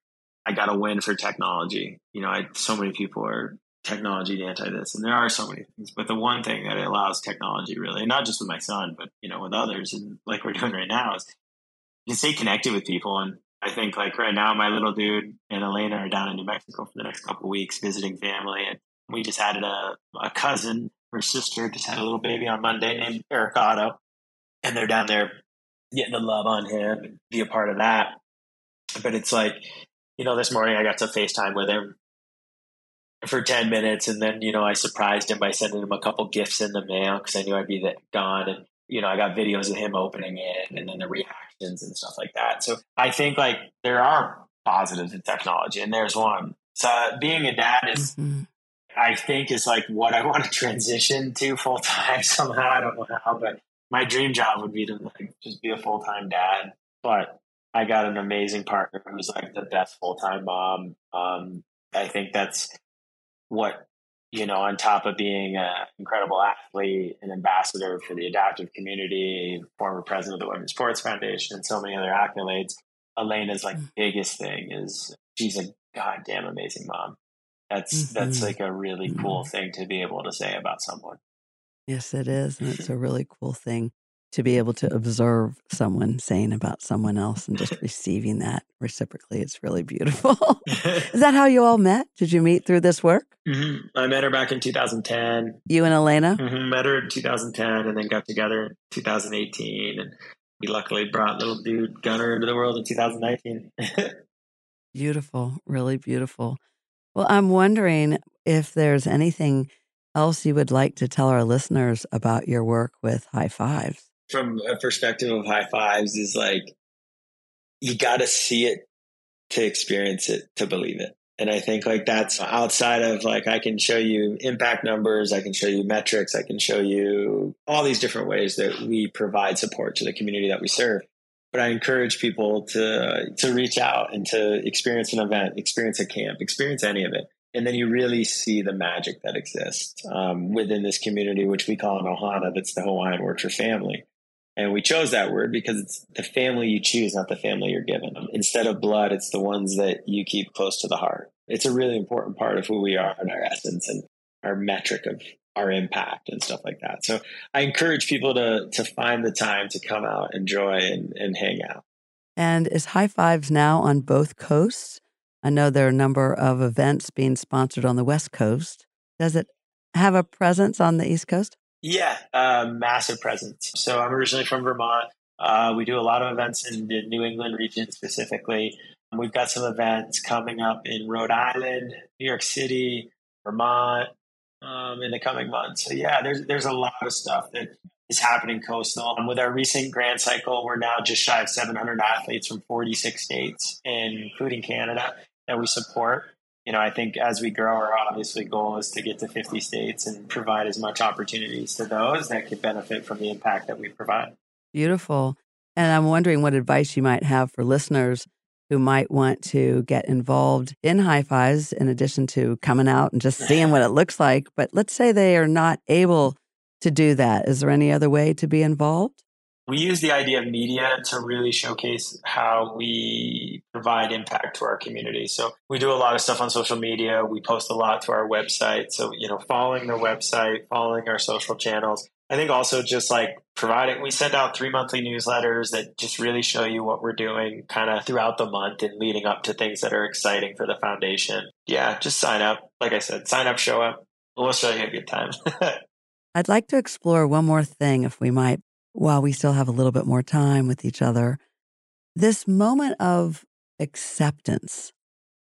I got a win for technology. You know, I, so many people are technology anti this, and there are so many things. But the one thing that it allows technology really, and not just with my son, but, you know, with others, and like we're doing right now, is you stay connected with people. And I think like right now, my little dude and Elena are down in New Mexico for the next couple weeks visiting family. And we just added a, a cousin, her sister just had a little baby on Monday named Eric Otto. And they're down there getting the love on him and be a part of that. But it's like, you know, this morning I got to FaceTime with him for 10 minutes. And then, you know, I surprised him by sending him a couple gifts in the mail because I knew I'd be gone. And, you know, I got videos of him opening it and then the reactions and stuff like that. So I think like there are positives in technology and there's one. So being a dad is, Mhm. I think is like what I want to transition to full time somehow. I don't know how, but my dream job would be to like just be a full time dad. But I got an amazing partner who's like the best full time mom. Um, I think that's what you know. On top of being an incredible athlete, an ambassador for the adaptive community, former president of the Women's Sports Foundation, and so many other accolades. Elena's like biggest thing is she's a goddamn amazing mom. That's that's Mhm. like a really cool thing to be able to say about someone. Yes, it is. And it's a really cool thing to be able to observe someone saying about someone else and just receiving that reciprocally. It's really beautiful. is that how you all met? Did you meet through this work? Mhm. I met her back in 2010. You and Elena? Mhm. Met her in 2010 and then got together in 2018. And we luckily brought little dude Gunner into the world in 2019. Beautiful, really beautiful. Well, I'm wondering if there's anything else you would like to tell our listeners about your work with High Fives. From a perspective of high fives, is like you got to see it to experience it to believe it. And I think like that's outside of like I can show you impact numbers, I can show you metrics, I can show you all these different ways that we provide support to the community that we serve. But I encourage people to to reach out and to experience an event, experience a camp, experience any of it, and then you really see the magic that exists um, within this community, which we call an ohana. That's the Hawaiian word for family. And we chose that word because it's the family you choose, not the family you're given. Instead of blood, it's the ones that you keep close to the heart. It's a really important part of who we are and our essence and our metric of our impact and stuff like that. So I encourage people to to find the time to come out, enjoy, and, and hang out. And is High Fives now on both coasts? I know there are a number of events being sponsored on the West Coast. Does it have a presence on the East Coast? Yeah, uh, massive presence. So I'm originally from Vermont. Uh, we do a lot of events in the New England region specifically. We've got some events coming up in Rhode Island, New York City, Vermont um, in the coming months. So yeah, there's there's a lot of stuff that is happening coastal. And with our recent grant cycle, we're now just shy of 700 athletes from 46 states, including Canada, that we support. You know, I think as we grow, our obviously goal is to get to 50 states and provide as much opportunities to those that could benefit from the impact that we provide. Beautiful. And I'm wondering what advice you might have for listeners who might want to get involved in high fives in addition to coming out and just seeing what it looks like. But let's say they are not able to do that. Is there any other way to be involved? We use the idea of media to really showcase how we provide impact to our community. So we do a lot of stuff on social media. We post a lot to our website. So, you know, following the website, following our social channels. I think also just like providing, we send out three monthly newsletters that just really show you what we're doing kind of throughout the month and leading up to things that are exciting for the foundation. Yeah, just sign up. Like I said, sign up, show up. We'll show you a good time. I'd like to explore one more thing, if we might, while we still have a little bit more time with each other. This moment of acceptance,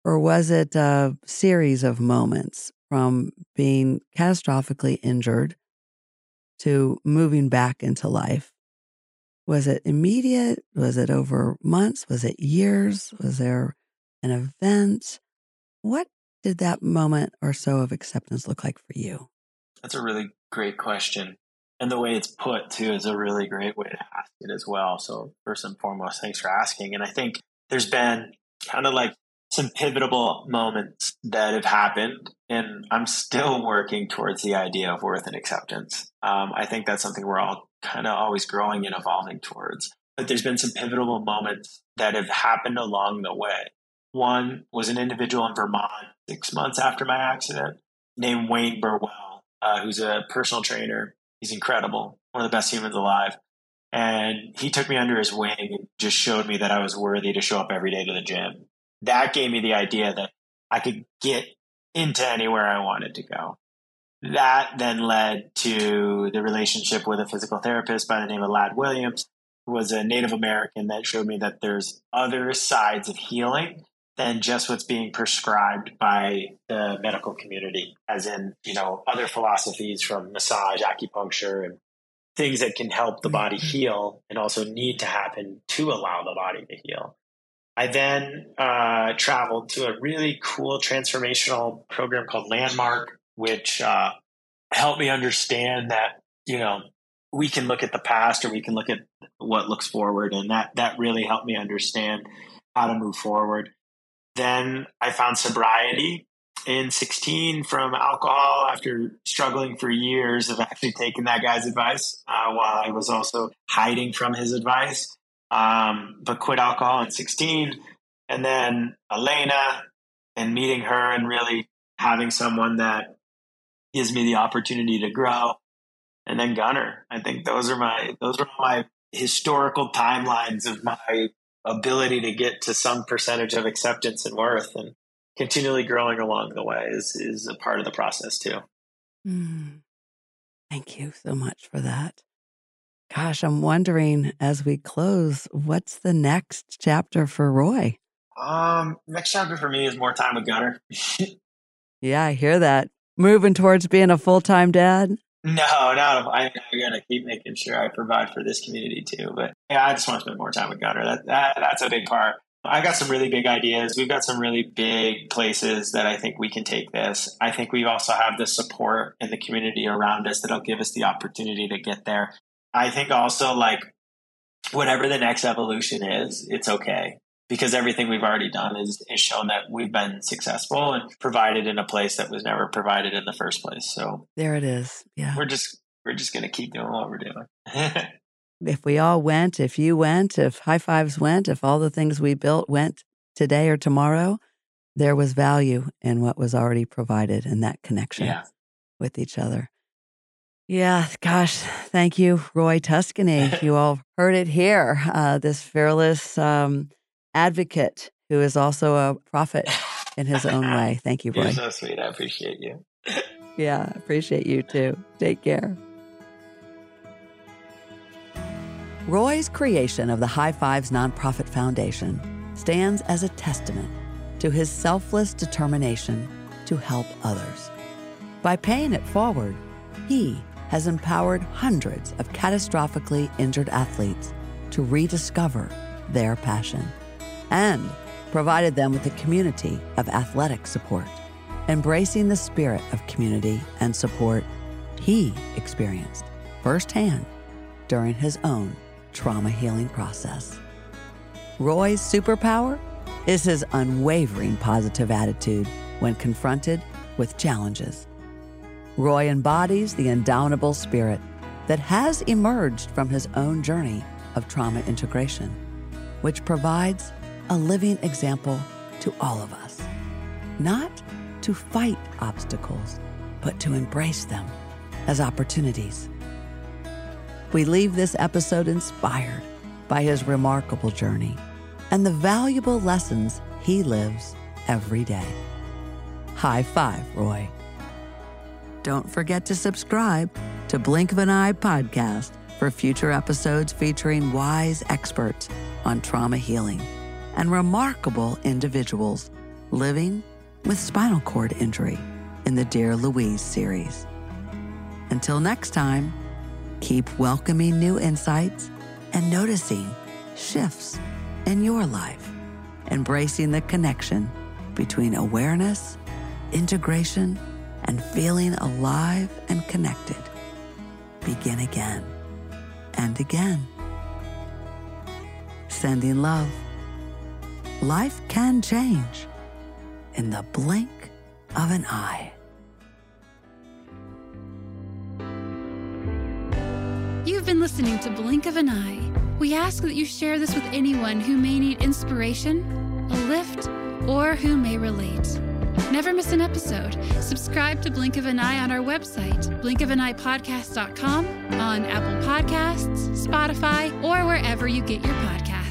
or was it a series of moments from being catastrophically injured to moving back into life? Was it immediate? Was it over months? Was it years? Was there an event? What did that moment or so of acceptance look like for you? That's a really great question. And the way it's put, too, is a really great way to ask it as well. So, first and foremost, thanks for asking. And I think there's been kind of like some pivotal moments that have happened, and I'm still working towards the idea of worth and acceptance. Um, I think that's something we're all kind of always growing and evolving towards. But there's been some pivotal moments that have happened along the way. One was an individual in Vermont six months after my accident named Wayne Burwell uh, who's a personal trainer. He's incredible, one of the best humans alive. And he took me under his wing and just showed me that I was worthy to show up every day to the gym. That gave me the idea that I could get into anywhere I wanted to go. That then led to the relationship with a physical therapist by the name of Ladd Williams, who was a Native American that showed me that there's other sides of healing than just what's being prescribed by the medical community, as in, you know, other philosophies from massage, acupuncture, and things that can help the body mm-hmm. heal and also need to happen to allow the body to heal. I then uh, traveled to a really cool transformational program called Landmark, which uh, helped me understand that, you know, we can look at the past or we can look at what looks forward. And that, that really helped me understand how to move forward. Then I found sobriety in 16 from alcohol after struggling for years of actually taking that guy's advice uh, while I was also hiding from his advice. Um, but quit alcohol in 16. And then Elena and meeting her and really having someone that gives me the opportunity to grow. And then Gunner. I think those are my those are my historical timelines of my ability to get to some percentage of acceptance and worth and continually growing along the way is is a part of the process too. Mm. Thank you so much for that. Gosh, I'm wondering as we close, what's the next chapter for Roy? Um, next chapter for me is more time with Gunner. yeah, I hear that. Moving towards being a full time dad. No, not. I, I gotta keep making sure I provide for this community too. But yeah, I just want to spend more time with Gunner. That, that that's a big part. I got some really big ideas. We've got some really big places that I think we can take this. I think we also have the support in the community around us that'll give us the opportunity to get there. I think also like whatever the next evolution is, it's okay because everything we've already done is, is shown that we've been successful and provided in a place that was never provided in the first place. So there it is. Yeah. We're just we're just gonna keep doing what we're doing. if we all went, if you went, if high fives went, if all the things we built went today or tomorrow, there was value in what was already provided in that connection yeah. with each other. Yeah, gosh, thank you, Roy Tuscany. you all heard it here. Uh, this fearless um, advocate who is also a prophet in his own way. Thank you, Roy. You're so sweet. I appreciate you. yeah, appreciate you too. Take care. Roy's creation of the High Fives Nonprofit Foundation stands as a testament to his selfless determination to help others. By paying it forward, he has empowered hundreds of catastrophically injured athletes to rediscover their passion and provided them with a community of athletic support, embracing the spirit of community and support he experienced firsthand during his own trauma healing process. Roy's superpower is his unwavering positive attitude when confronted with challenges. Roy embodies the indomitable spirit that has emerged from his own journey of trauma integration, which provides a living example to all of us. Not to fight obstacles, but to embrace them as opportunities. We leave this episode inspired by his remarkable journey and the valuable lessons he lives every day. High five, Roy. Don't forget to subscribe to Blink of an Eye podcast for future episodes featuring wise experts on trauma healing and remarkable individuals living with spinal cord injury in the Dear Louise series. Until next time, keep welcoming new insights and noticing shifts in your life, embracing the connection between awareness, integration, and feeling alive and connected. Begin again and again. Sending love. Life can change in the blink of an eye. You've been listening to Blink of an Eye. We ask that you share this with anyone who may need inspiration, a lift, or who may relate. Never miss an episode. Subscribe to Blink of an Eye on our website, blinkofaneyepodcast.com, on Apple Podcasts, Spotify, or wherever you get your podcasts.